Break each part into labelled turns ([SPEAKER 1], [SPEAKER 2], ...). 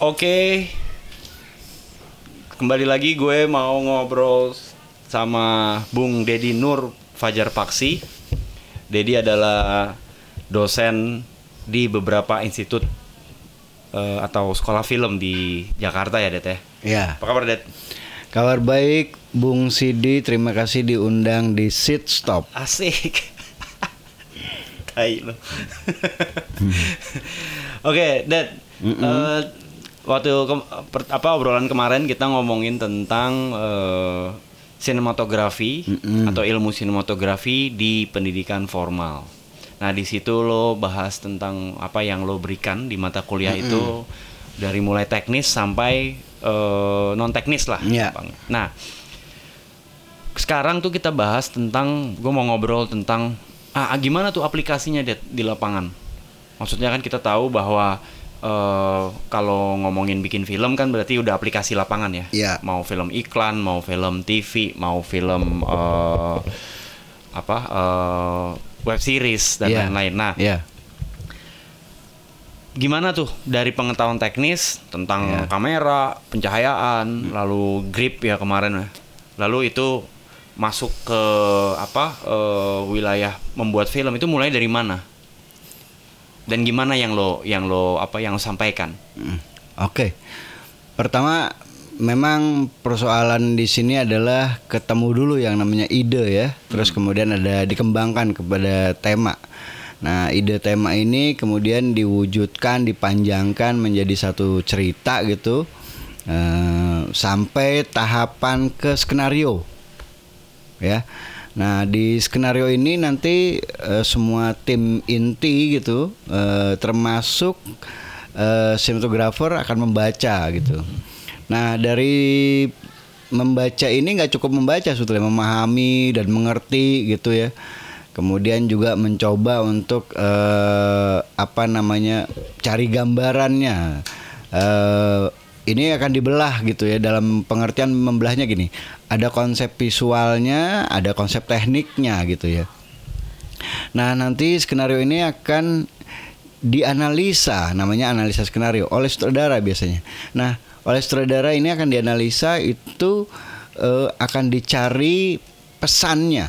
[SPEAKER 1] Oke. Kembali lagi gue mau ngobrol sama Bung Dedi Nur Fajar Paksi. Dedi adalah dosen di beberapa institut eh, atau sekolah film di Jakarta ya, Det ya.
[SPEAKER 2] Ya,
[SPEAKER 1] Apa kabar, Det?
[SPEAKER 2] kabar baik Bung Sidi, terima kasih diundang di Sit Stop.
[SPEAKER 1] Asik. Tai lo. Oke, Dad. Eh, waktu ke- per- apa obrolan kemarin kita ngomongin tentang eh, sinematografi atau ilmu sinematografi di pendidikan formal. Nah, di situ lo bahas tentang apa yang lo berikan di mata kuliah itu dari mulai teknis sampai non teknis lah. Bang. Nah, sekarang tuh kita bahas tentang gue mau ngobrol tentang ah gimana tuh aplikasinya Det, di lapangan maksudnya kan kita tahu bahwa eh, kalau ngomongin bikin film kan berarti udah aplikasi lapangan ya
[SPEAKER 2] Iya.
[SPEAKER 1] mau film iklan mau film TV mau film eh, apa eh, web series dan
[SPEAKER 2] Iya.
[SPEAKER 1] lain-lain nah
[SPEAKER 2] Ya,
[SPEAKER 1] gimana tuh dari pengetahuan teknis tentang
[SPEAKER 2] Ya.
[SPEAKER 1] kamera, pencahayaan, lalu grip ya kemarin ya. Lalu itu masuk ke apa eh, wilayah membuat film itu mulai dari mana? Dan gimana yang lo yang lo apa yang lo sampaikan?
[SPEAKER 2] Mm, oke. Pertama, memang persoalan di sini adalah ketemu dulu yang namanya ide ya, terus kemudian ada dikembangkan kepada tema. Nah, ide tema ini kemudian diwujudkan, dipanjangkan menjadi satu cerita gitu, eh, sampai tahapan ke skenario ya. Nah di skenario ini nanti eh, semua tim inti gitu, eh, termasuk eh, sinematografer akan membaca gitu. Nah dari membaca ini nggak cukup membaca sebetulnya, memahami dan mengerti gitu ya. Kemudian juga mencoba untuk eh, apa namanya cari gambarannya. Ini akan dibelah gitu ya dalam pengertian membelahnya gini. Ada konsep visualnya, ada konsep tekniknya gitu ya. Nah, nanti skenario ini akan dianalisa, namanya analisa skenario oleh sutradara biasanya. Nah, oleh sutradara ini akan dianalisa itu eh, akan dicari pesannya,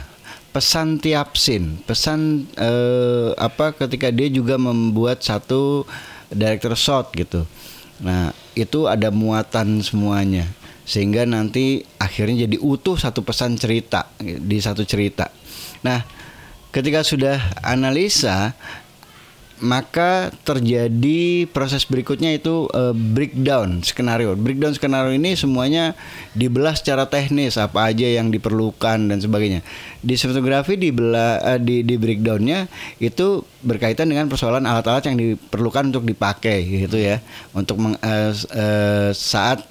[SPEAKER 2] pesan tiap scene, pesan eh, apa ketika dia juga membuat satu director shot gitu. Nah, itu ada muatan semuanya sehingga nanti akhirnya jadi utuh satu pesan cerita di satu cerita. Nah, ketika sudah analisa maka terjadi proses berikutnya itu eh, breakdown skenario. Breakdown skenario ini semuanya dibelah secara teknis apa aja yang diperlukan dan sebagainya. Di sinematografi dibelah eh, di di breakdownnya itu berkaitan dengan persoalan alat-alat yang diperlukan untuk dipakai gitu ya untuk meng- s- eh, saat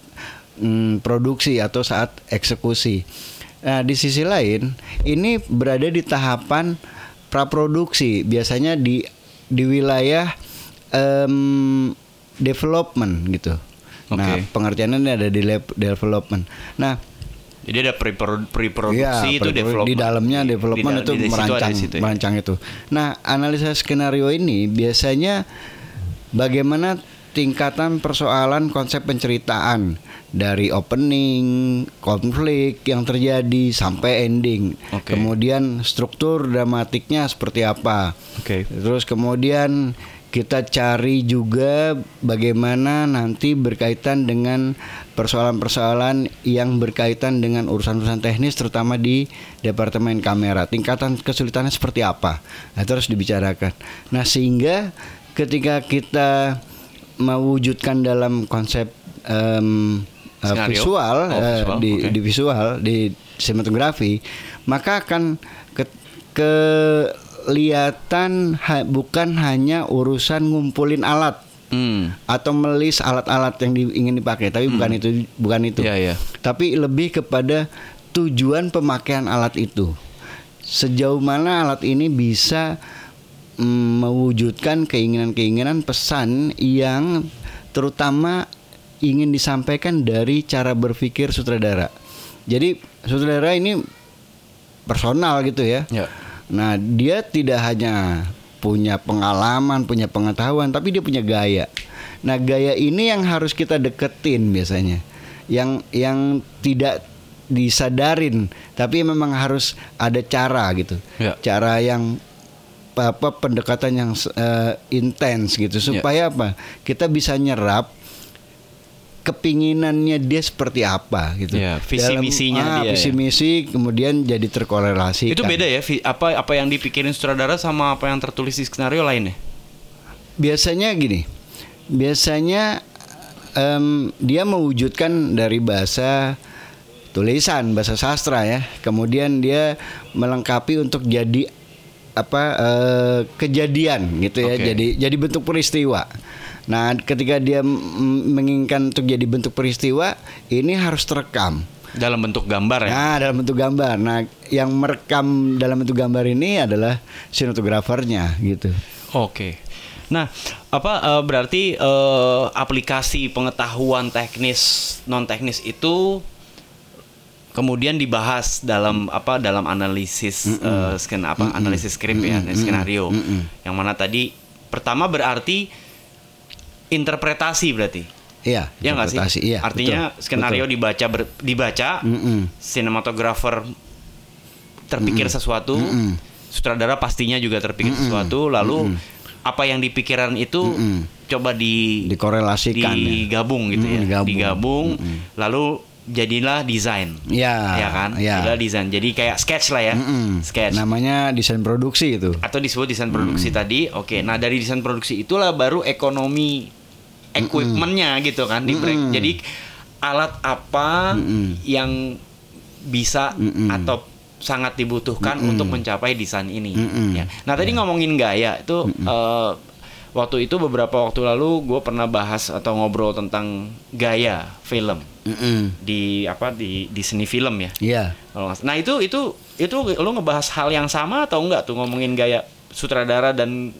[SPEAKER 2] mm, produksi atau saat eksekusi. Nah, di sisi lain, ini berada di tahapan praproduksi, biasanya di di wilayah em, development gitu. Nah,
[SPEAKER 1] Oke.
[SPEAKER 2] pengertiannya ini ada di lab- development. Nah,
[SPEAKER 1] Jadi ada pre produksi
[SPEAKER 2] Iya,
[SPEAKER 1] itu
[SPEAKER 2] per-
[SPEAKER 1] development.
[SPEAKER 2] Di dalamnya development
[SPEAKER 1] di-
[SPEAKER 2] itu
[SPEAKER 1] di
[SPEAKER 2] merancang,
[SPEAKER 1] situ ya.
[SPEAKER 2] merancang itu. Nah, analisa skenario ini biasanya bagaimana tingkatan persoalan konsep penceritaan dari opening, konflik yang terjadi sampai ending.
[SPEAKER 1] Oke.
[SPEAKER 2] Kemudian struktur dramatiknya seperti apa.
[SPEAKER 1] Oke.
[SPEAKER 2] Terus kemudian kita cari juga bagaimana nanti berkaitan dengan persoalan-persoalan yang berkaitan dengan urusan-urusan teknis terutama di departemen kamera. Tingkatan kesulitannya seperti apa? Nah, itu harus dibicarakan. Nah, sehingga ketika kita mewujudkan dalam konsep eh,
[SPEAKER 1] Skenario?
[SPEAKER 2] visual,
[SPEAKER 1] Oh,
[SPEAKER 2] eh,
[SPEAKER 1] visual,
[SPEAKER 2] di,
[SPEAKER 1] oke.
[SPEAKER 2] di visual di sinematografi, maka akan ke, kelihatan ha- bukan hanya urusan ngumpulin alat
[SPEAKER 1] Hmm.
[SPEAKER 2] atau melis alat-alat yang di- ingin dipakai, tapi bukan itu bukan itu.
[SPEAKER 1] Iya, iya.
[SPEAKER 2] Tapi lebih kepada tujuan pemakaian alat itu. Sejauh mana alat ini bisa mewujudkan keinginan-keinginan pesan yang terutama ingin disampaikan dari cara berpikir sutradara. Jadi sutradara ini personal gitu ya.
[SPEAKER 1] Ya.
[SPEAKER 2] Nah, dia tidak hanya punya pengalaman, punya pengetahuan, tapi dia punya gaya. Nah, gaya ini yang harus kita deketin biasanya. Yang yang tidak disadarin, tapi memang harus ada cara gitu.
[SPEAKER 1] Ya.
[SPEAKER 2] Cara yang apa pendekatan yang eh, intens gitu supaya apa? Kita bisa nyerap kepinginannya dia seperti apa gitu.
[SPEAKER 1] Ya, visi misinya
[SPEAKER 2] ah,
[SPEAKER 1] dia
[SPEAKER 2] Visi
[SPEAKER 1] ya.
[SPEAKER 2] misi kemudian jadi terkorelasi.
[SPEAKER 1] Itu beda ya apa apa yang dipikirin sutradara sama apa yang tertulis di skenario lainnya.
[SPEAKER 2] Biasanya gini, biasanya em, dia mewujudkan dari bahasa tulisan, bahasa sastra ya. Kemudian dia melengkapi untuk jadi apa eh, kejadian gitu ya.
[SPEAKER 1] Oke.
[SPEAKER 2] Jadi jadi bentuk peristiwa. Nah, ketika dia menginginkan untuk jadi bentuk peristiwa, ini harus terekam.
[SPEAKER 1] Dalam bentuk gambar ya.
[SPEAKER 2] Nah, dalam bentuk gambar. Nah, yang merekam dalam bentuk gambar ini adalah sinematografernya gitu.
[SPEAKER 1] Oke. Nah, apa eh, berarti eh, aplikasi pengetahuan teknis non teknis itu kemudian dibahas dalam apa dalam analisis eh, sken apa analisis skrip ya skenario. Yang mana tadi pertama berarti interpretasi berarti?
[SPEAKER 2] Iya,
[SPEAKER 1] ya nggak sih?
[SPEAKER 2] Iya,
[SPEAKER 1] artinya
[SPEAKER 2] betul,
[SPEAKER 1] skenario
[SPEAKER 2] betul.
[SPEAKER 1] dibaca ber- dibaca sinematografer terpikir sesuatu, sutradara pastinya juga terpikir sesuatu, lalu apa yang dipikiran itu coba di
[SPEAKER 2] dikorelasikan. ya.
[SPEAKER 1] digabung gitu
[SPEAKER 2] Mm,
[SPEAKER 1] ya,
[SPEAKER 2] digabung.
[SPEAKER 1] digabung, lalu jadilah desain,
[SPEAKER 2] Ya,
[SPEAKER 1] ya kan,
[SPEAKER 2] ya.
[SPEAKER 1] jadilah desain, jadi kayak sketch lah ya,
[SPEAKER 2] Mm-mm.
[SPEAKER 1] sketch.
[SPEAKER 2] Namanya desain produksi itu.
[SPEAKER 1] atau disebut desain produksi tadi, oke, nah dari desain produksi itulah baru ekonomi equipmentnya gitu kan, di break.
[SPEAKER 2] Mm-mm.
[SPEAKER 1] jadi alat apa
[SPEAKER 2] Mm-mm.
[SPEAKER 1] yang bisa
[SPEAKER 2] Mm-mm.
[SPEAKER 1] atau sangat dibutuhkan untuk mencapai desain ini.
[SPEAKER 2] Mm-mm.
[SPEAKER 1] Ya. Nah tadi ngomongin gaya itu eh, waktu itu beberapa waktu lalu gue pernah bahas atau ngobrol tentang gaya film
[SPEAKER 2] Mm-mm.
[SPEAKER 1] di apa di di seni film ya.
[SPEAKER 2] Iya.
[SPEAKER 1] Salah. Nah itu itu itu lo ngebahas hal yang sama atau enggak tuh ngomongin gaya sutradara dan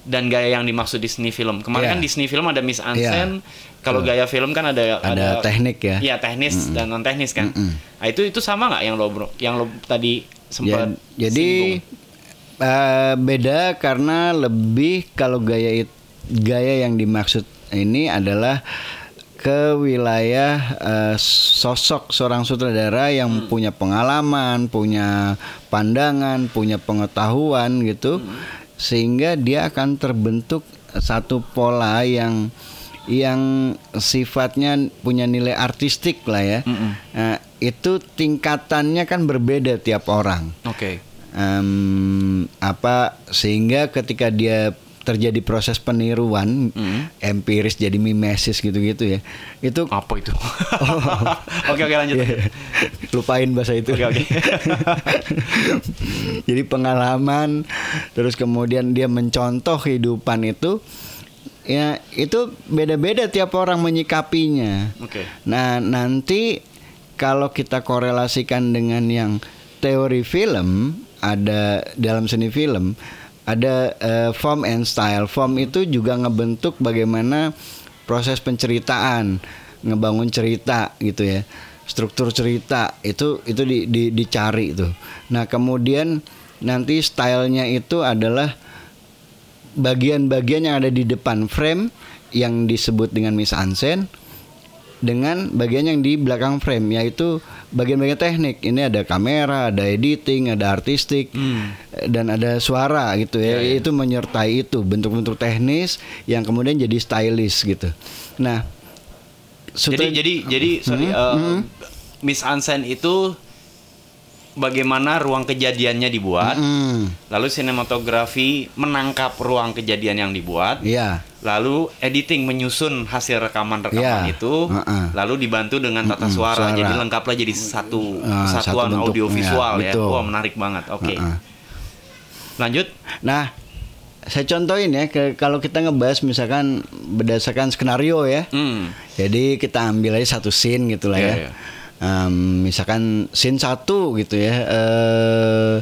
[SPEAKER 1] dan gaya yang dimaksud di seni film. Kemarin
[SPEAKER 2] Iya.
[SPEAKER 1] kan di seni film ada Miss Ansen. Kalau gaya film kan ada
[SPEAKER 2] Ada teknik ya.
[SPEAKER 1] Iya teknis dan non teknis kan.
[SPEAKER 2] Mm-mm.
[SPEAKER 1] Nah itu itu sama nggak yang lo bro, yang lo tadi sempat
[SPEAKER 2] Ya, jadi
[SPEAKER 1] singgung?
[SPEAKER 2] Eh, beda karena lebih kalau gaya it- gaya yang dimaksud ini adalah ke wilayah eh, sosok seorang sutradara yang
[SPEAKER 1] Hmm.
[SPEAKER 2] punya pengalaman, punya pandangan, punya pengetahuan gitu,
[SPEAKER 1] Hmm.
[SPEAKER 2] sehingga dia akan terbentuk satu pola yang yang sifatnya punya nilai artistik lah ya.
[SPEAKER 1] Mm-mm.
[SPEAKER 2] Nah, itu tingkatannya kan berbeda tiap orang.
[SPEAKER 1] Oke.
[SPEAKER 2] Em, apa sehingga ketika dia terjadi proses peniruan
[SPEAKER 1] Mm.
[SPEAKER 2] empiris jadi mimesis gitu-gitu ya itu
[SPEAKER 1] Apa itu? Oke oke lanjut.
[SPEAKER 2] Iya. lupain bahasa itu
[SPEAKER 1] Oke, oke.
[SPEAKER 2] jadi pengalaman terus kemudian dia mencontoh kehidupan itu ya itu beda-beda tiap orang menyikapinya
[SPEAKER 1] Oke.
[SPEAKER 2] Nah, nanti kalau kita korelasikan dengan yang teori film, ada dalam seni film ada eh, form and style. Form itu juga ngebentuk bagaimana proses penceritaan, ngebangun cerita gitu ya. Struktur cerita itu itu di, di- dicari itu. Nah, kemudian nanti stylenya itu adalah bagian-bagian yang ada di depan frame yang disebut dengan mise en scène dengan bagian yang di belakang frame yaitu bagian-bagian teknik. Ini ada kamera, ada editing, ada artistik
[SPEAKER 1] Hmm.
[SPEAKER 2] dan ada suara gitu ya.
[SPEAKER 1] Ya, ya.
[SPEAKER 2] Itu menyertai itu bentuk-bentuk teknis yang kemudian jadi stylish gitu. Nah,
[SPEAKER 1] Jadi jadi jadi sorry
[SPEAKER 2] Mhm,
[SPEAKER 1] eh,
[SPEAKER 2] mhm.
[SPEAKER 1] Miss Ansen itu bagaimana ruang kejadiannya dibuat,
[SPEAKER 2] Mm,
[SPEAKER 1] lalu sinematografi menangkap ruang kejadian yang dibuat,
[SPEAKER 2] Iya.
[SPEAKER 1] lalu editing menyusun hasil rekaman-rekaman
[SPEAKER 2] Iya.
[SPEAKER 1] itu,
[SPEAKER 2] Heeh.
[SPEAKER 1] lalu dibantu dengan tata suara,
[SPEAKER 2] suara.
[SPEAKER 1] jadi lengkaplah jadi satu
[SPEAKER 2] Ah,
[SPEAKER 1] kesatuan
[SPEAKER 2] satu
[SPEAKER 1] audiovisual
[SPEAKER 2] ya,
[SPEAKER 1] ya.
[SPEAKER 2] betul.
[SPEAKER 1] Wah menarik banget. Oke,
[SPEAKER 2] Heeh.
[SPEAKER 1] lanjut.
[SPEAKER 2] Nah, saya contohin ya ke, kalau kita ngebahas misalkan berdasarkan skenario ya.
[SPEAKER 1] Hmm.
[SPEAKER 2] Jadi kita ambil aja satu scene gitu lah
[SPEAKER 1] Iya,
[SPEAKER 2] ya.
[SPEAKER 1] iya.
[SPEAKER 2] Em, misalkan scene satu gitu ya. eh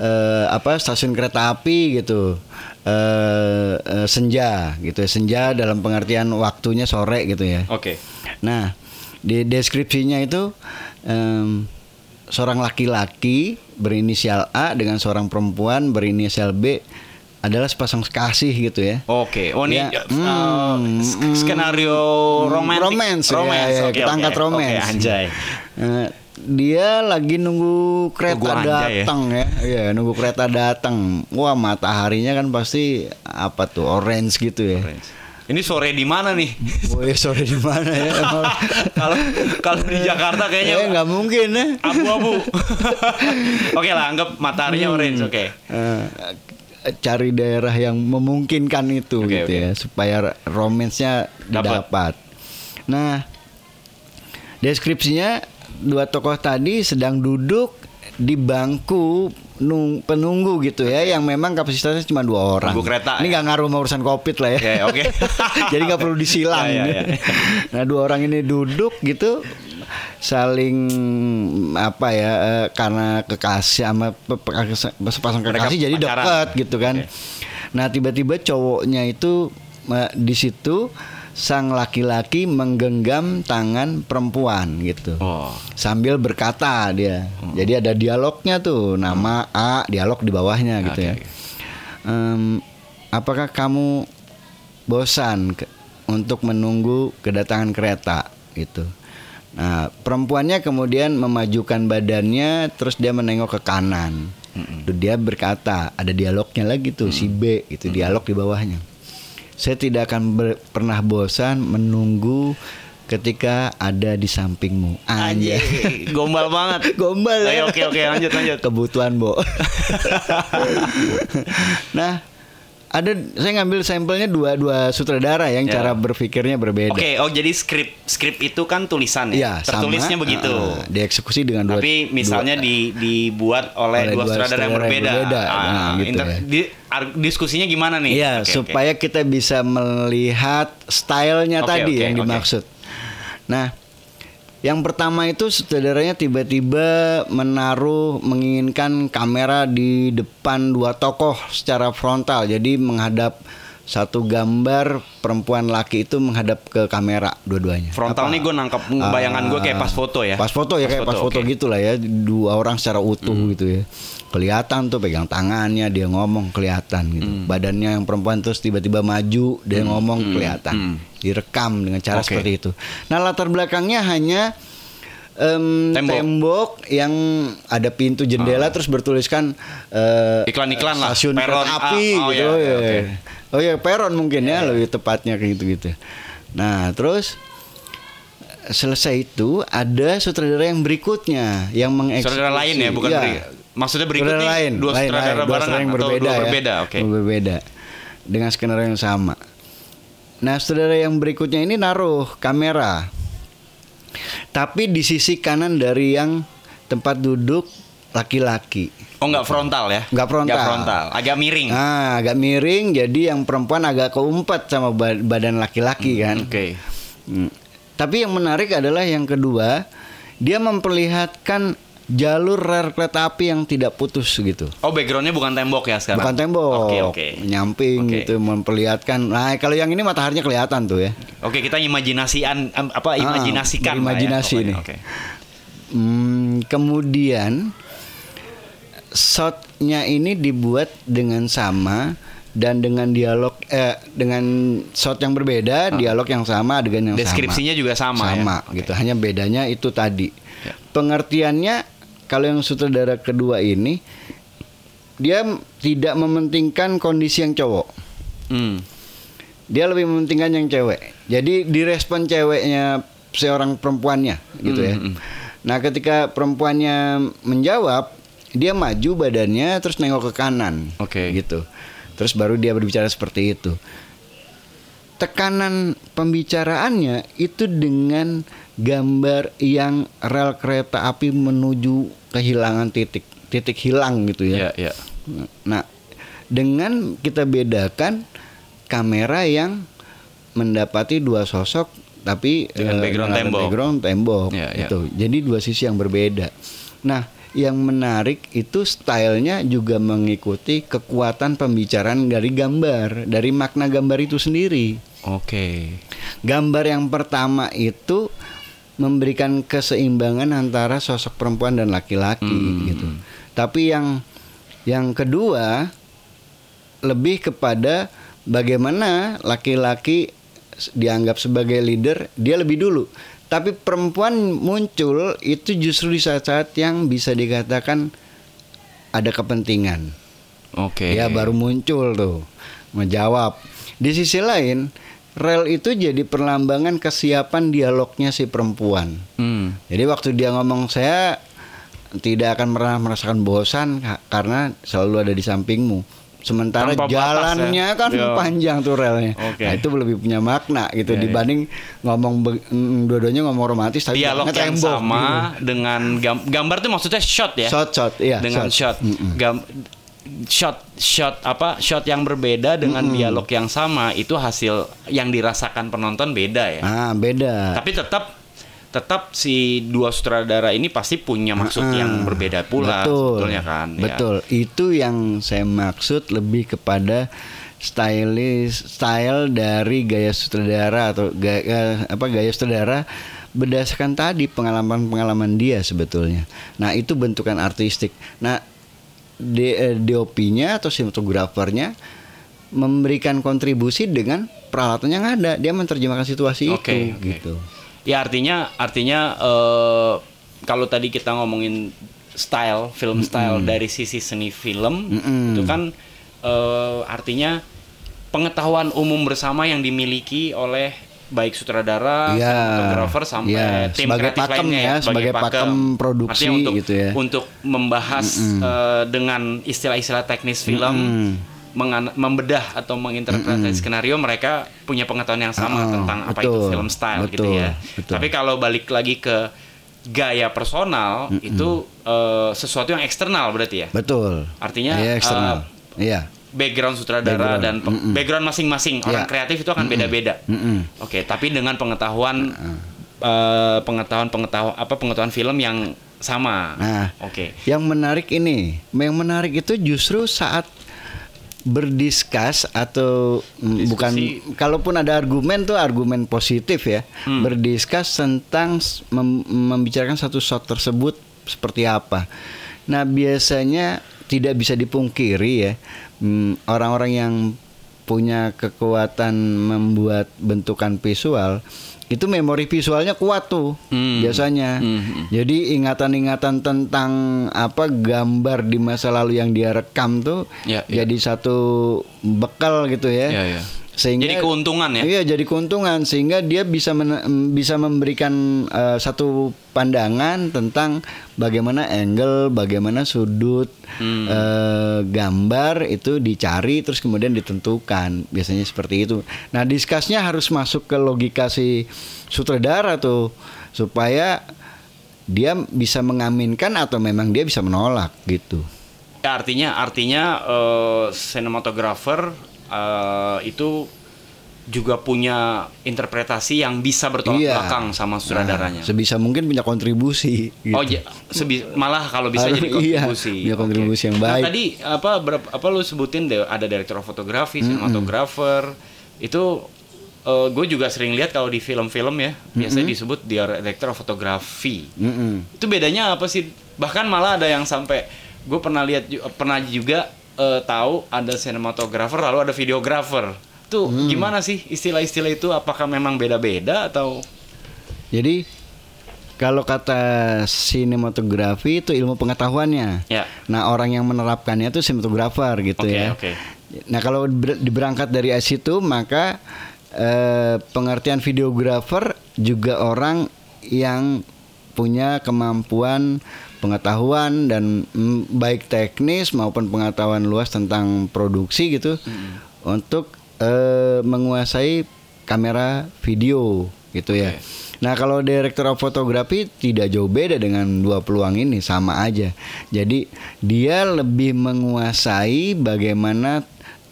[SPEAKER 2] eh, apa stasiun kereta api gitu. eh eh, senja gitu ya. Senja dalam pengertian waktunya sore gitu ya.
[SPEAKER 1] Oke.
[SPEAKER 2] Nah, di deskripsinya itu em, seorang laki-laki berinisial A dengan seorang perempuan berinisial B adalah sepasang kasih gitu ya.
[SPEAKER 1] Oke, oh ini
[SPEAKER 2] Ya,
[SPEAKER 1] uh, skenario romantis.
[SPEAKER 2] romance, ya,
[SPEAKER 1] romance.
[SPEAKER 2] ya,
[SPEAKER 1] oke,
[SPEAKER 2] kita
[SPEAKER 1] oke.
[SPEAKER 2] angkat romance.
[SPEAKER 1] Oke, anjay.
[SPEAKER 2] Eh, dia lagi nunggu kereta
[SPEAKER 1] ya.
[SPEAKER 2] datang ya. Iya, nunggu kereta datang. Wah, mataharinya kan pasti apa tuh orange gitu ya.
[SPEAKER 1] Ini sore di mana nih?
[SPEAKER 2] Oh ya sore di mana ya?
[SPEAKER 1] Kalau kalau di Jakarta
[SPEAKER 2] Eh,
[SPEAKER 1] kayaknya
[SPEAKER 2] nggak mungkin ya.
[SPEAKER 1] abu-abu. Oke lah, anggap mataharinya
[SPEAKER 2] Hmm.
[SPEAKER 1] orange. Oke.
[SPEAKER 2] Eh, cari daerah yang memungkinkan itu
[SPEAKER 1] Oke,
[SPEAKER 2] gitu
[SPEAKER 1] oke.
[SPEAKER 2] ya supaya romansnya
[SPEAKER 1] Dapat.
[SPEAKER 2] dapat. Nah, deskripsinya dua tokoh tadi sedang duduk di bangku nung- penunggu gitu ya yang memang kapasitasnya cuma dua orang.
[SPEAKER 1] Nunggu kereta,
[SPEAKER 2] Ini
[SPEAKER 1] ya?
[SPEAKER 2] nggak ngaruh sama urusan covid lah ya.
[SPEAKER 1] Oke, oke.
[SPEAKER 2] Jadi nggak perlu disilang.
[SPEAKER 1] Ya, ya, ya.
[SPEAKER 2] Nah dua orang ini duduk gitu saling apa ya eh, karena kekasih sama sepasang
[SPEAKER 1] Mereka
[SPEAKER 2] kekasih jadi
[SPEAKER 1] pacaran.
[SPEAKER 2] dekat gitu kan.
[SPEAKER 1] Oke.
[SPEAKER 2] Nah tiba-tiba cowoknya itu eh, di situ sang laki-laki menggenggam tangan perempuan gitu.
[SPEAKER 1] Oh.
[SPEAKER 2] Sambil berkata dia. Jadi ada dialognya tuh nama A, dialog di bawahnya gitu
[SPEAKER 1] Oke,
[SPEAKER 2] ya.
[SPEAKER 1] oke.
[SPEAKER 2] Em, apakah kamu bosan ke- untuk menunggu kedatangan kereta gitu? Nah, perempuannya kemudian memajukan badannya, terus dia menengok ke kanan. Tuh dia berkata, ada dialognya lagi tuh si B, itu dialog di bawahnya. Saya tidak akan ber- pernah bosan menunggu ketika ada di sampingmu. Anjay,
[SPEAKER 1] gombal banget.
[SPEAKER 2] Gombal ya.
[SPEAKER 1] Ayo, oke oke lanjut lanjut.
[SPEAKER 2] Kebutuhan, Bo. nah, ada saya ngambil sampelnya dua dua sutradara yang
[SPEAKER 1] Ya.
[SPEAKER 2] cara berpikirnya berbeda.
[SPEAKER 1] Oke, oh jadi skrip skrip itu kan tulisan ya.
[SPEAKER 2] sama,
[SPEAKER 1] Tertulisnya begitu.
[SPEAKER 2] uh, dieksekusi dengan dua
[SPEAKER 1] Tapi misalnya
[SPEAKER 2] dua-
[SPEAKER 1] di dibuat oleh,
[SPEAKER 2] Oleh
[SPEAKER 1] dua
[SPEAKER 2] dua
[SPEAKER 1] sutradara yang
[SPEAKER 2] sutradara yang
[SPEAKER 1] berbeda.
[SPEAKER 2] berbeda.
[SPEAKER 1] Ah,
[SPEAKER 2] Nah, gitu ya.
[SPEAKER 1] di- ar- diskusinya gimana nih?
[SPEAKER 2] Iya,
[SPEAKER 1] oke.
[SPEAKER 2] supaya kita bisa melihat stylenya
[SPEAKER 1] Oke,
[SPEAKER 2] tadi
[SPEAKER 1] oke,
[SPEAKER 2] yang dimaksud. Nah, yang pertama itu sutradaranya tiba-tiba menaruh menginginkan kamera di depan dua tokoh secara frontal, jadi menghadap satu gambar perempuan laki itu menghadap ke kamera dua-duanya.
[SPEAKER 1] Frontal
[SPEAKER 2] Apa?
[SPEAKER 1] nih gue nangkap bayangan gue kayak pas foto ya.
[SPEAKER 2] Pas foto ya kayak pas foto
[SPEAKER 1] oke.
[SPEAKER 2] gitu lah ya dua orang secara utuh
[SPEAKER 1] Hmm.
[SPEAKER 2] gitu ya. Kelihatan tuh pegang tangannya dia ngomong kelihatan gitu.
[SPEAKER 1] Hmm.
[SPEAKER 2] Badannya yang perempuan terus tiba-tiba maju dia ngomong kelihatan.
[SPEAKER 1] Hmm.
[SPEAKER 2] Direkam dengan cara
[SPEAKER 1] Oke.
[SPEAKER 2] seperti itu. Nah latar belakangnya hanya em,
[SPEAKER 1] Tembok.
[SPEAKER 2] tembok. yang ada pintu jendela terus bertuliskan eh,
[SPEAKER 1] Iklan-iklan lah,
[SPEAKER 2] stasiun
[SPEAKER 1] peron.
[SPEAKER 2] kereta api
[SPEAKER 1] Ah, oh,
[SPEAKER 2] gitu.
[SPEAKER 1] iya, iya,
[SPEAKER 2] ya.
[SPEAKER 1] oke.
[SPEAKER 2] Oh ya peron mungkin ya lebih tepatnya kayak gitu-gitu. Nah terus selesai itu ada sutradara yang berikutnya yang mengeksekusi.
[SPEAKER 1] Sutradara lain ya, bukan
[SPEAKER 2] Iya.
[SPEAKER 1] Maksudnya berikut
[SPEAKER 2] Sutradara
[SPEAKER 1] nih
[SPEAKER 2] lain,
[SPEAKER 1] dua
[SPEAKER 2] lain,
[SPEAKER 1] sutradara
[SPEAKER 2] lain,
[SPEAKER 1] barengan
[SPEAKER 2] yang
[SPEAKER 1] atau
[SPEAKER 2] berbeda
[SPEAKER 1] dua
[SPEAKER 2] ya.
[SPEAKER 1] berbeda, oke.
[SPEAKER 2] Dua berbeda dengan skenario yang sama. Nah, sutradara yang berikutnya ini naruh kamera. Tapi di sisi kanan dari yang tempat duduk laki-laki.
[SPEAKER 1] Oh nggak frontal ya?
[SPEAKER 2] Nggak frontal.
[SPEAKER 1] Nggak frontal, agak miring.
[SPEAKER 2] Nah, agak miring jadi yang perempuan agak keumpet sama ba- badan laki-laki kan.
[SPEAKER 1] Oke.
[SPEAKER 2] Hmm. Tapi yang menarik adalah yang kedua, dia memperlihatkan jalur rel kereta api yang tidak putus gitu.
[SPEAKER 1] Oh backgroundnya bukan tembok ya sekarang?
[SPEAKER 2] Bukan tembok,
[SPEAKER 1] Oke oke.
[SPEAKER 2] nyamping
[SPEAKER 1] Oke.
[SPEAKER 2] gitu memperlihatkan. Nah, kalau yang ini mataharinya kelihatan tuh ya.
[SPEAKER 1] Oke kita imajinasian apa imajinasikan lah ya,
[SPEAKER 2] berimajinasi
[SPEAKER 1] pokoknya.
[SPEAKER 2] nih.
[SPEAKER 1] Oke.
[SPEAKER 2] Hmm, kemudian shotnya ini dibuat dengan sama dan dengan dialog eh dengan shot yang berbeda, dialog yang sama, adegan yang sama.
[SPEAKER 1] Deskripsinya juga sama, ya?
[SPEAKER 2] sama
[SPEAKER 1] Oke.
[SPEAKER 2] gitu. Hanya bedanya itu tadi.
[SPEAKER 1] Ya.
[SPEAKER 2] Pengertiannya kalau yang sutradara kedua ini dia tidak mementingkan kondisi yang cowok.
[SPEAKER 1] Hmm.
[SPEAKER 2] Dia lebih mementingkan yang cewek. Jadi direspon ceweknya seorang perempuannya gitu ya.
[SPEAKER 1] Hmm, hmm.
[SPEAKER 2] Nah, ketika perempuannya menjawab, dia maju badannya terus nengok ke kanan.
[SPEAKER 1] Oke.
[SPEAKER 2] Gitu. Terus baru dia berbicara seperti itu. Tekanan pembicaraannya itu dengan gambar yang rel kereta api menuju kehilangan titik, titik hilang gitu ya.
[SPEAKER 1] Ya ya.
[SPEAKER 2] Nah, dengan kita bedakan kamera yang mendapati dua sosok tapi
[SPEAKER 1] Dengan
[SPEAKER 2] eh,
[SPEAKER 1] background
[SPEAKER 2] dengan
[SPEAKER 1] tembok.
[SPEAKER 2] background tembok
[SPEAKER 1] Ya, ya.
[SPEAKER 2] gitu. Jadi dua sisi yang berbeda. Nah, yang menarik itu stylenya juga mengikuti kekuatan pembicaraan dari gambar, dari makna gambar itu sendiri.
[SPEAKER 1] Oke.
[SPEAKER 2] Gambar yang pertama itu memberikan keseimbangan antara sosok perempuan dan laki-laki
[SPEAKER 1] Hmm.
[SPEAKER 2] gitu. Tapi yang yang kedua lebih kepada bagaimana laki-laki dianggap sebagai leader dia lebih dulu. Tapi perempuan muncul itu justru di saat-saat yang bisa dikatakan ada kepentingan.
[SPEAKER 1] Oke.
[SPEAKER 2] Dia baru muncul tuh menjawab. Di sisi lain, rel itu jadi perlambangan kesiapan dialognya si perempuan.
[SPEAKER 1] Hmm.
[SPEAKER 2] Jadi waktu dia ngomong saya tidak akan pernah merasakan bosan ka- karena selalu ada di sampingmu. Sementara
[SPEAKER 1] Tanpa batas
[SPEAKER 2] jalannya
[SPEAKER 1] ya.
[SPEAKER 2] kan
[SPEAKER 1] Iya.
[SPEAKER 2] panjang tuh relnya.
[SPEAKER 1] Oke.
[SPEAKER 2] Nah, itu lebih punya makna gitu
[SPEAKER 1] Iya, iya.
[SPEAKER 2] dibanding ngomong be- mm, dua-duanya ngomong romantis tapi
[SPEAKER 1] Dialog yang
[SPEAKER 2] tembok,
[SPEAKER 1] sama
[SPEAKER 2] gitu.
[SPEAKER 1] dengan gam- gambar tuh maksudnya shot ya.
[SPEAKER 2] Shot shot iya
[SPEAKER 1] dengan shot. Gam- shot shot apa shot yang berbeda dengan dialog yang sama itu hasil yang dirasakan penonton beda ya.
[SPEAKER 2] Ah, beda.
[SPEAKER 1] Tapi tetap tetap si dua sutradara ini pasti punya maksud
[SPEAKER 2] Ah,
[SPEAKER 1] yang berbeda pula
[SPEAKER 2] betul,
[SPEAKER 1] sebetulnya kan. ya.
[SPEAKER 2] Betul. Itu yang saya maksud lebih kepada stylish style dari gaya sutradara atau gaya apa gaya sutradara berdasarkan tadi pengalaman-pengalaman dia sebetulnya. Nah, itu bentukan artistik. Nah, DOP-nya atau sinematografernya memberikan kontribusi dengan peralatan yang ada. Dia menerjemahkan situasi
[SPEAKER 1] Oke,
[SPEAKER 2] itu
[SPEAKER 1] oke.
[SPEAKER 2] gitu.
[SPEAKER 1] Ya artinya artinya eh, kalau tadi kita ngomongin style film style dari sisi seni film
[SPEAKER 2] Mm-mm.
[SPEAKER 1] itu kan eh, artinya pengetahuan umum bersama yang dimiliki oleh baik sutradara,
[SPEAKER 2] Iya,
[SPEAKER 1] fotografer sampai
[SPEAKER 2] iya.
[SPEAKER 1] tim
[SPEAKER 2] Sebagai
[SPEAKER 1] kreatif
[SPEAKER 2] pakem
[SPEAKER 1] lainnya
[SPEAKER 2] ya, sebagai pakem produksi
[SPEAKER 1] Artinya untuk
[SPEAKER 2] gitu ya.
[SPEAKER 1] untuk membahas eh, dengan istilah-istilah teknis film mengan- membedah atau menginterpretasi skenario mereka punya pengetahuan yang sama
[SPEAKER 2] Oh,
[SPEAKER 1] tentang apa itu
[SPEAKER 2] betul,
[SPEAKER 1] film style gitu
[SPEAKER 2] betul,
[SPEAKER 1] ya.
[SPEAKER 2] betul.
[SPEAKER 1] Tapi kalau balik lagi ke gaya personal itu eh, sesuatu yang eksternal berarti ya.
[SPEAKER 2] Betul.
[SPEAKER 1] Artinya,
[SPEAKER 2] Iya, eksternal.
[SPEAKER 1] eh,
[SPEAKER 2] Iya.
[SPEAKER 1] Background sutradara
[SPEAKER 2] Background,
[SPEAKER 1] dan pe- background masing-masing orang
[SPEAKER 2] Iya.
[SPEAKER 1] kreatif itu akan beda-beda.
[SPEAKER 2] Mm-mm.
[SPEAKER 1] Oke, tapi dengan pengetahuan eh, pengetahuan pengetahuan apa pengetahuan film yang sama.
[SPEAKER 2] Nah,
[SPEAKER 1] Oke.
[SPEAKER 2] Yang menarik ini, yang menarik itu justru saat berdiskus atau mm, bukan kalaupun ada argumen tuh argumen positif ya
[SPEAKER 1] Hmm.
[SPEAKER 2] berdiskus tentang mem- membicarakan satu shot tersebut seperti apa nah biasanya tidak bisa dipungkiri ya mm, orang-orang yang punya kekuatan membuat bentukan visual itu memori visualnya kuat tuh
[SPEAKER 1] Hmm.
[SPEAKER 2] biasanya
[SPEAKER 1] Hmm.
[SPEAKER 2] jadi ingatan-ingatan tentang apa gambar di masa lalu yang dia rekam tuh
[SPEAKER 1] Ya, ya.
[SPEAKER 2] jadi satu bekal gitu ya.
[SPEAKER 1] Ya, ya.
[SPEAKER 2] Sehingga
[SPEAKER 1] Jadi keuntungan ya.
[SPEAKER 2] Iya, jadi keuntungan sehingga dia bisa men- bisa memberikan eh, satu pandangan tentang bagaimana angle, bagaimana sudut
[SPEAKER 1] Hmm.
[SPEAKER 2] eh, gambar itu dicari terus kemudian ditentukan. Biasanya seperti itu. Nah, diskusnya harus masuk ke logika si sutradara tuh supaya dia bisa mengaminkan atau memang dia bisa menolak gitu.
[SPEAKER 1] Ya, artinya artinya eh, sinematografer eh, itu juga punya interpretasi yang bisa bertolak
[SPEAKER 2] Iya.
[SPEAKER 1] belakang sama sutradaranya.
[SPEAKER 2] Nah, sebisa mungkin punya kontribusi. Gitu.
[SPEAKER 1] Oh, ja- sebi- malah kalau bisa
[SPEAKER 2] Harus-
[SPEAKER 1] jadi
[SPEAKER 2] iya,
[SPEAKER 1] kontribusi.
[SPEAKER 2] punya kontribusi yang baik.
[SPEAKER 1] Nah, tadi apa berapa apa lu sebutin deh ada direktur fotografi, sinematografer. Itu gue juga sering lihat kalau di film-film ya, biasanya disebut direktur fotografi.
[SPEAKER 2] Mm-mm.
[SPEAKER 1] Itu bedanya apa sih? Bahkan malah ada yang sampai gue pernah lihat pernah juga eh, tahu ada sinematografer lalu ada videografer. Tuh
[SPEAKER 2] Hmm.
[SPEAKER 1] gimana sih istilah-istilah itu? Apakah memang beda-beda atau?
[SPEAKER 2] Jadi kalau kata sinematografi itu ilmu pengetahuannya.
[SPEAKER 1] Ya.
[SPEAKER 2] Nah orang yang menerapkannya itu sinematografer gitu
[SPEAKER 1] Oke,
[SPEAKER 2] ya.
[SPEAKER 1] oke.
[SPEAKER 2] Nah kalau ber- diberangkat dari situ maka eh, pengertian videografer juga orang yang punya kemampuan pengetahuan dan mm, baik teknis maupun pengetahuan luas tentang produksi gitu untuk eh, menguasai kamera video gitu ya. Nah kalau direktur fotografi tidak jauh beda dengan dua peluang ini sama aja. Jadi dia lebih menguasai bagaimana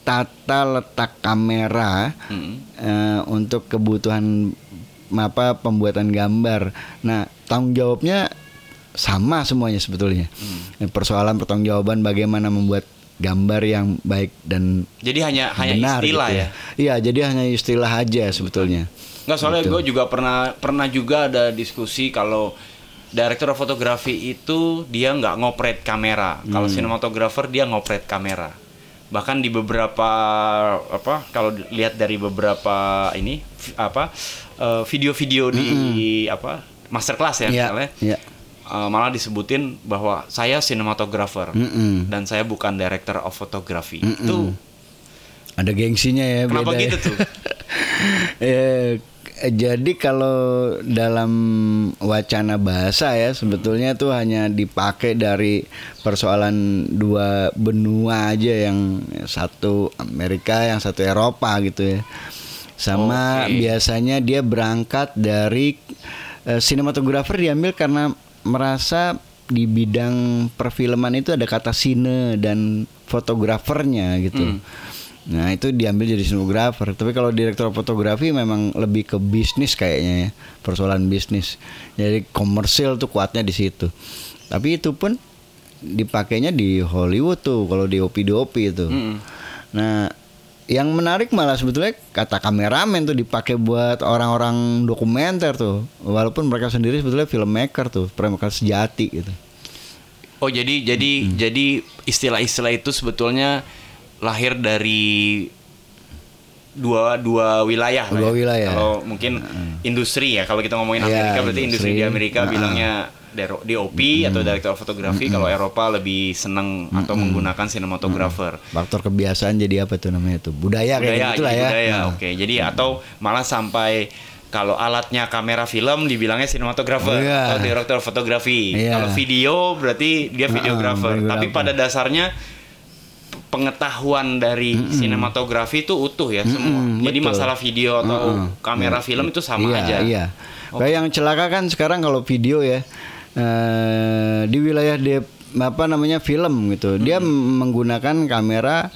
[SPEAKER 2] tata letak kamera
[SPEAKER 1] Mm.
[SPEAKER 2] eh, untuk kebutuhan apa pembuatan gambar. Nah tanggung jawabnya sama semuanya sebetulnya. Persoalan pertanggungjawaban bagaimana membuat gambar yang baik dan
[SPEAKER 1] Jadi hanya hanya
[SPEAKER 2] benar
[SPEAKER 1] istilah
[SPEAKER 2] gitu
[SPEAKER 1] ya.
[SPEAKER 2] Iya, jadi hanya istilah aja sebetulnya.
[SPEAKER 1] Nggak soalnya
[SPEAKER 2] Gitu.
[SPEAKER 1] gue juga pernah pernah juga ada diskusi kalau direktur fotografi itu dia nggak ngopret kamera. Kalau
[SPEAKER 2] Hmm.
[SPEAKER 1] sinematografer dia ngopret kamera. bahkan di beberapa apa kalau lihat dari beberapa ini apa eh, video-video di apa masterclass ya
[SPEAKER 2] Iya,
[SPEAKER 1] misalnya
[SPEAKER 2] iya.
[SPEAKER 1] Eh, malah disebutin bahwa saya sinematografer
[SPEAKER 2] Mm-mm.
[SPEAKER 1] dan saya bukan director of photography itu
[SPEAKER 2] Ada gengsinya ya
[SPEAKER 1] Kenapa
[SPEAKER 2] beda ya.
[SPEAKER 1] gitu tuh?
[SPEAKER 2] Eh, jadi kalau dalam wacana bahasa ya sebetulnya tuh hanya dipakai dari persoalan dua benua aja yang satu Amerika yang satu Eropa gitu ya. Sama
[SPEAKER 1] Oke.
[SPEAKER 2] biasanya dia berangkat dari eh, sinematografer diambil karena merasa di bidang perfilman itu ada kata sine dan fotografernya gitu.
[SPEAKER 1] Hmm.
[SPEAKER 2] Nah itu diambil jadi sinematografer. Tapi kalau direktur fotografi memang lebih ke bisnis kayaknya ya, persoalan bisnis. Jadi komersil tuh kuatnya di situ. Tapi itu pun dipakainya di Hollywood tuh kalau di OP-DOP itu.
[SPEAKER 1] Mm-mm.
[SPEAKER 2] Nah yang menarik malah sebetulnya kata kameramen tuh dipakai buat orang-orang dokumenter tuh. Walaupun mereka sendiri sebetulnya filmmaker tuh, filmmaker sejati gitu.
[SPEAKER 1] Oh jadi jadi jadi istilah-istilah itu sebetulnya lahir dari dua dua wilayah.
[SPEAKER 2] Dua
[SPEAKER 1] ya.
[SPEAKER 2] wilayah.
[SPEAKER 1] Kalau mungkin industri ya kalau kita ngomongin
[SPEAKER 2] Iya,
[SPEAKER 1] Amerika berarti industri,
[SPEAKER 2] industri.
[SPEAKER 1] di Amerika
[SPEAKER 2] Nah.
[SPEAKER 1] bilangnya DOP atau director of photography. Kalau Eropa lebih seneng atau menggunakan cinematographer.
[SPEAKER 2] Faktor kebiasaan jadi apa tuh namanya tuh? Budaya, kayak
[SPEAKER 1] budaya
[SPEAKER 2] gitu lah
[SPEAKER 1] jadi
[SPEAKER 2] ya.
[SPEAKER 1] budaya
[SPEAKER 2] Nah.
[SPEAKER 1] oke jadi atau malah sampai kalau alatnya kamera film dibilangnya sinematografer
[SPEAKER 2] Iya.
[SPEAKER 1] atau direktur fotografi
[SPEAKER 2] Iya.
[SPEAKER 1] kalau video berarti dia videografer
[SPEAKER 2] videografer.
[SPEAKER 1] tapi pada dasarnya pengetahuan dari sinematografi itu utuh ya semua
[SPEAKER 2] Mm-mm,
[SPEAKER 1] jadi
[SPEAKER 2] betul.
[SPEAKER 1] masalah video atau
[SPEAKER 2] Mm-mm.
[SPEAKER 1] kamera film itu sama
[SPEAKER 2] iya,
[SPEAKER 1] aja
[SPEAKER 2] Iya. Kayak yang celaka kan sekarang kalau video ya eh, di wilayah dia apa namanya film gitu. Dia menggunakan kamera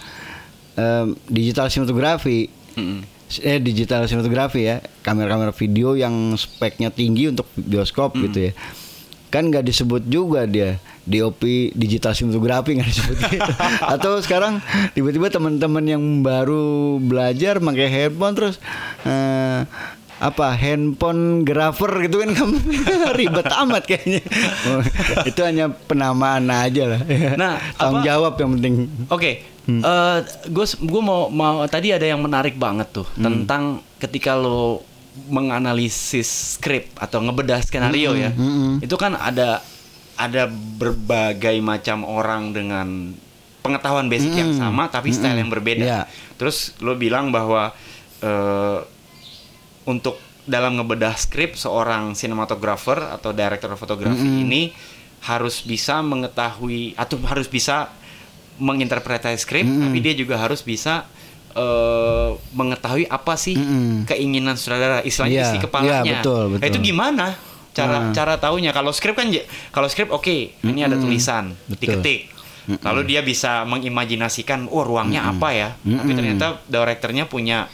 [SPEAKER 2] eh, digital sinematografi.
[SPEAKER 1] Mm-mm.
[SPEAKER 2] Eh digital sinematografi ya, kamera-kamera video yang speknya tinggi untuk bioskop gitu ya. Kan nggak disebut juga dia DOP digital sinematografi nggak disebut gitu. Atau sekarang tiba-tiba teman-teman yang baru belajar pakai handphone terus eh, apa handphone grafer gitu kan kamu ribet amat kayaknya. Oh, itu hanya penamaan aja lah.
[SPEAKER 1] Nah,
[SPEAKER 2] tanggung
[SPEAKER 1] apa-
[SPEAKER 2] jawab yang penting.
[SPEAKER 1] Oke, gue gue mau mau tadi ada yang menarik banget tuh tentang ketika lo menganalisis skrip atau ngebedah skenario ya, itu kan ada ada berbagai macam orang dengan pengetahuan basic yang sama tapi style yang berbeda.
[SPEAKER 2] Iya.
[SPEAKER 1] Terus lo bilang bahwa eh, untuk dalam ngebedah skrip seorang sinematografer atau director fotografi ini harus bisa mengetahui atau harus bisa menginterpretasi skrip tapi dia juga harus bisa eh, mengetahui apa sih
[SPEAKER 2] Mm-mm.
[SPEAKER 1] keinginan sutradara istilahnya
[SPEAKER 2] Iya,
[SPEAKER 1] isi kepalanya.
[SPEAKER 2] iya, betul,
[SPEAKER 1] Nah,
[SPEAKER 2] betul.
[SPEAKER 1] itu gimana cara
[SPEAKER 2] Nah.
[SPEAKER 1] cara taunya? Kalau skrip kan kalau skrip oke ini ada tulisan
[SPEAKER 2] Betul.
[SPEAKER 1] diketik. Lalu dia bisa mengimajinasikan oh ruangnya apa ya? Tapi ternyata direkturnya punya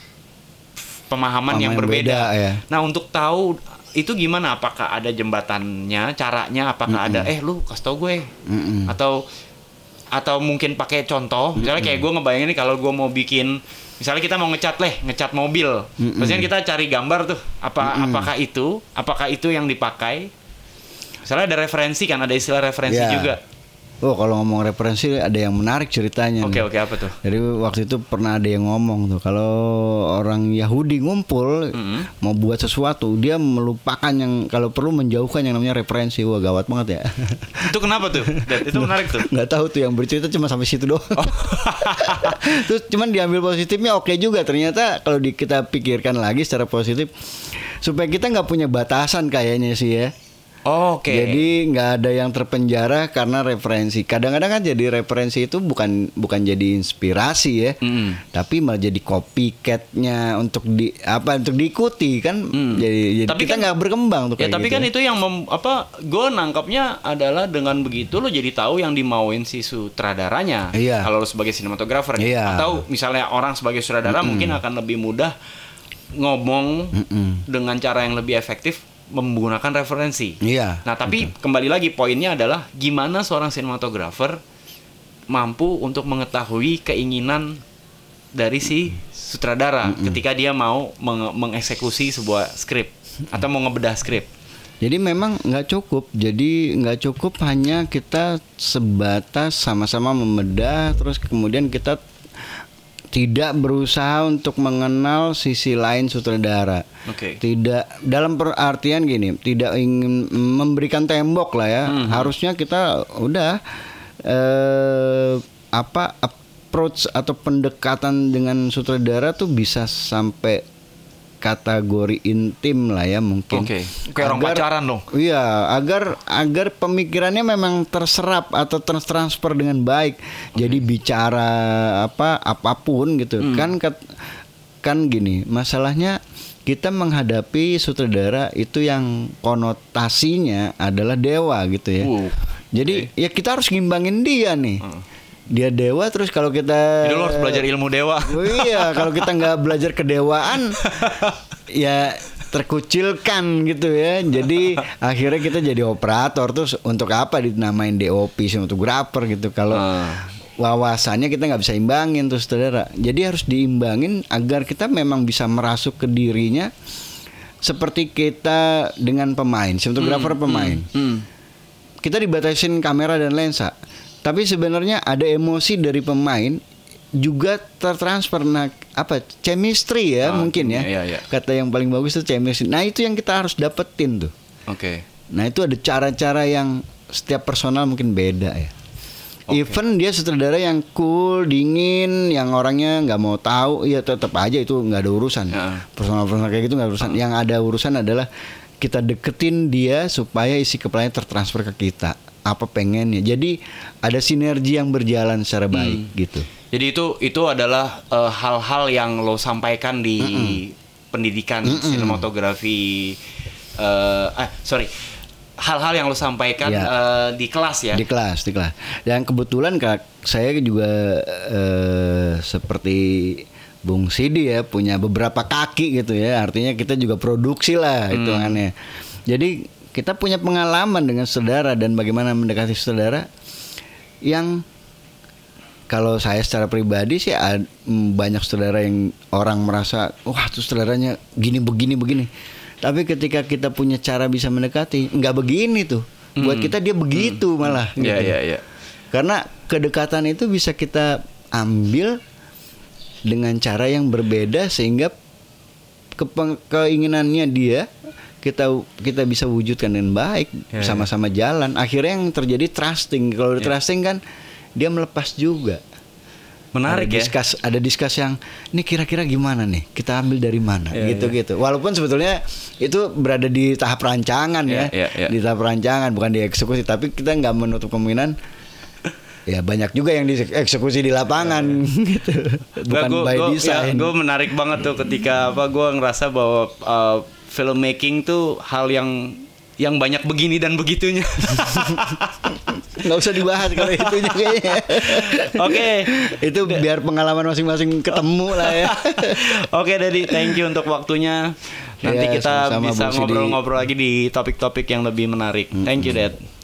[SPEAKER 1] pemahaman yang berbeda.
[SPEAKER 2] beda, ya.
[SPEAKER 1] nah untuk tahu itu gimana? Apakah ada jembatannya caranya? Apakah ada eh lu kasih tau gue.
[SPEAKER 2] Mm-mm.
[SPEAKER 1] atau atau mungkin pakai contoh misalnya kayak gue ngebayangin nih kalau gue mau bikin misalnya kita mau ngecat leh ngecat mobil. Maksudnya kita cari gambar tuh apa apakah itu apakah itu yang dipakai. Misalnya ada referensi kan ada istilah referensi
[SPEAKER 2] Ya.
[SPEAKER 1] juga
[SPEAKER 2] Oh kalau ngomong referensi ada yang menarik ceritanya.
[SPEAKER 1] oke
[SPEAKER 2] nih.
[SPEAKER 1] oke apa tuh
[SPEAKER 2] Jadi waktu itu pernah ada yang ngomong tuh kalau orang Yahudi ngumpul
[SPEAKER 1] Mm-hmm.
[SPEAKER 2] mau buat sesuatu dia melupakan yang kalau perlu menjauhkan yang namanya referensi. Wah gawat banget ya.
[SPEAKER 1] itu kenapa tuh Dan itu menarik tuh
[SPEAKER 2] nggak tahu tuh yang bercerita cuma sampai situ doang.
[SPEAKER 1] Oh.
[SPEAKER 2] Terus cuman diambil positifnya oke juga ternyata kalau di, kita pikirkan lagi secara positif supaya kita nggak punya batasan kayaknya sih ya.
[SPEAKER 1] Oke
[SPEAKER 2] Jadi nggak ada yang terpenjara karena referensi. Kadang-kadang kan jadi referensi itu bukan bukan jadi inspirasi ya,
[SPEAKER 1] Mm-mm.
[SPEAKER 2] tapi malah jadi copycatnya untuk di apa untuk diikuti kan. Jadi, jadi
[SPEAKER 1] Tapi
[SPEAKER 2] kita
[SPEAKER 1] kan-
[SPEAKER 2] nggak berkembang tuh
[SPEAKER 1] Ya
[SPEAKER 2] kayak
[SPEAKER 1] tapi
[SPEAKER 2] gitu.
[SPEAKER 1] kan itu yang mem, apa gue nangkapnya adalah dengan begitu lo jadi tahu yang dimauin si sutradaranya.
[SPEAKER 2] Iya.
[SPEAKER 1] Kalau lo sebagai sinematografer
[SPEAKER 2] Iya.
[SPEAKER 1] atau misalnya orang sebagai sutradara mungkin akan lebih mudah ngomong dengan cara yang lebih efektif menggunakan referensi.
[SPEAKER 2] Iya.
[SPEAKER 1] Nah, tapi kembali lagi poinnya adalah gimana seorang sinematografer mampu untuk mengetahui keinginan dari si sutradara ketika dia mau menge- mengeksekusi sebuah skrip atau mau ngebedah skrip.
[SPEAKER 2] Jadi memang nggak cukup. Jadi nggak cukup hanya kita sebatas sama-sama membedah, terus kemudian kita tidak berusaha untuk mengenal sisi lain sutradara.
[SPEAKER 1] Oke.
[SPEAKER 2] Tidak dalam perartian gini, tidak ingin memberikan tembok lah ya.
[SPEAKER 1] Hmm.
[SPEAKER 2] Harusnya kita udah eh apa approach atau pendekatan dengan sutradara tuh bisa sampai kategori intim lah ya mungkin.
[SPEAKER 3] Oke. Kayak orang pacaran dong.
[SPEAKER 2] Iya, agar agar pemikirannya memang terserap atau tertransfer dengan baik. Jadi bicara apa apa pun gitu.
[SPEAKER 3] Hmm.
[SPEAKER 2] Kan kan gini, masalahnya kita menghadapi sutradara itu yang konotasinya adalah dewa gitu ya.
[SPEAKER 3] Uh,
[SPEAKER 2] Jadi ya kita harus ngimbangin dia nih. Dia dewa terus kalau kita
[SPEAKER 3] Jadi lo harus belajar ilmu dewa.
[SPEAKER 2] Oh iya, kalau kita nggak belajar kedewaan, ya terkucilkan gitu ya. Jadi akhirnya kita jadi operator terus untuk apa dinamain DOP fotografer gitu kalau
[SPEAKER 3] Ah.
[SPEAKER 2] wawasannya kita nggak bisa imbangin tuh saudara. Jadi harus diimbangin agar kita memang bisa merasuk ke dirinya seperti kita dengan pemain, fotografer pemain
[SPEAKER 3] Hmm.
[SPEAKER 2] kita dibatasin kamera dan lensa. Tapi sebenarnya ada emosi dari pemain juga tertransfer nah apa chemistry ya
[SPEAKER 3] Ah,
[SPEAKER 2] mungkin ya.
[SPEAKER 3] iya, iya.
[SPEAKER 2] Kata yang paling bagus itu chemistry. Nah, itu yang kita harus dapetin tuh.
[SPEAKER 3] Oke.
[SPEAKER 2] Nah, itu ada cara-cara yang setiap personal mungkin beda ya. Even dia sutradara yang cool, dingin, yang orangnya nggak mau tahu, ya tetap aja itu nggak ada urusan.
[SPEAKER 3] Ya.
[SPEAKER 2] Personal-personal kayak gitu nggak ada urusan. Yang ada urusan adalah kita deketin dia supaya isi kepalanya tertransfer ke kita. Apa pengennya. Jadi ada sinergi yang berjalan secara baik gitu.
[SPEAKER 1] Jadi itu itu adalah eh, hal-hal yang lo sampaikan di pendidikan sinematografi eh eh sorry hal-hal yang lo sampaikan
[SPEAKER 2] Ya.
[SPEAKER 1] eh, di kelas ya.
[SPEAKER 2] Di kelas, di kelas. Dan kebetulan kak saya juga eh, seperti Bung Sidi ya punya beberapa kaki gitu ya. Artinya kita juga produksi lah hitungannya. Jadi kita punya pengalaman dengan saudara dan bagaimana mendekati saudara yang kalau saya secara pribadi sih ad- mm, banyak saudara yang orang merasa wah tuh saudaranya gini begini begini. Tapi ketika kita punya cara bisa mendekati nggak begini tuh. Buat kita dia begitu malah.
[SPEAKER 3] Iya,
[SPEAKER 2] gitu.
[SPEAKER 3] iya, iya.
[SPEAKER 2] Karena kedekatan itu bisa kita ambil dengan cara yang berbeda sehingga keinginannya dia kita kita bisa wujudkan dengan baik
[SPEAKER 3] Ya,
[SPEAKER 2] sama-sama jalan. Akhirnya yang terjadi trusting. Kalau udah trusting kan dia melepas juga.
[SPEAKER 1] Menarik
[SPEAKER 2] ada
[SPEAKER 1] ya.
[SPEAKER 2] diskus, ada diskus yang ini kira-kira gimana nih? Kita ambil dari mana?
[SPEAKER 3] Ya,
[SPEAKER 2] gitu-gitu. Walaupun sebetulnya itu berada di tahap rancangan ya,
[SPEAKER 3] Ya, ya, ya.
[SPEAKER 2] di tahap rancangan bukan di eksekusi. Tapi kita nggak menutup kemungkinan ya banyak juga yang dieksekusi di lapangan gitu. Bukan
[SPEAKER 1] Nggak,
[SPEAKER 2] by
[SPEAKER 1] gua,
[SPEAKER 2] design.
[SPEAKER 1] gue menarik banget tuh ketika apa gue ngerasa bahwa uh, filmmaking tuh hal yang yang banyak begini dan begitunya.
[SPEAKER 2] nggak usah dibahas kalau itunya kayaknya.
[SPEAKER 1] Oke.
[SPEAKER 2] itu biar pengalaman masing-masing ketemu lah ya.
[SPEAKER 1] Oke, Dedi, thank you untuk waktunya. Nanti
[SPEAKER 2] Iya,
[SPEAKER 1] kita bisa ngobrol-ngobrol lagi di topik-topik yang lebih menarik. Thank you, Dad.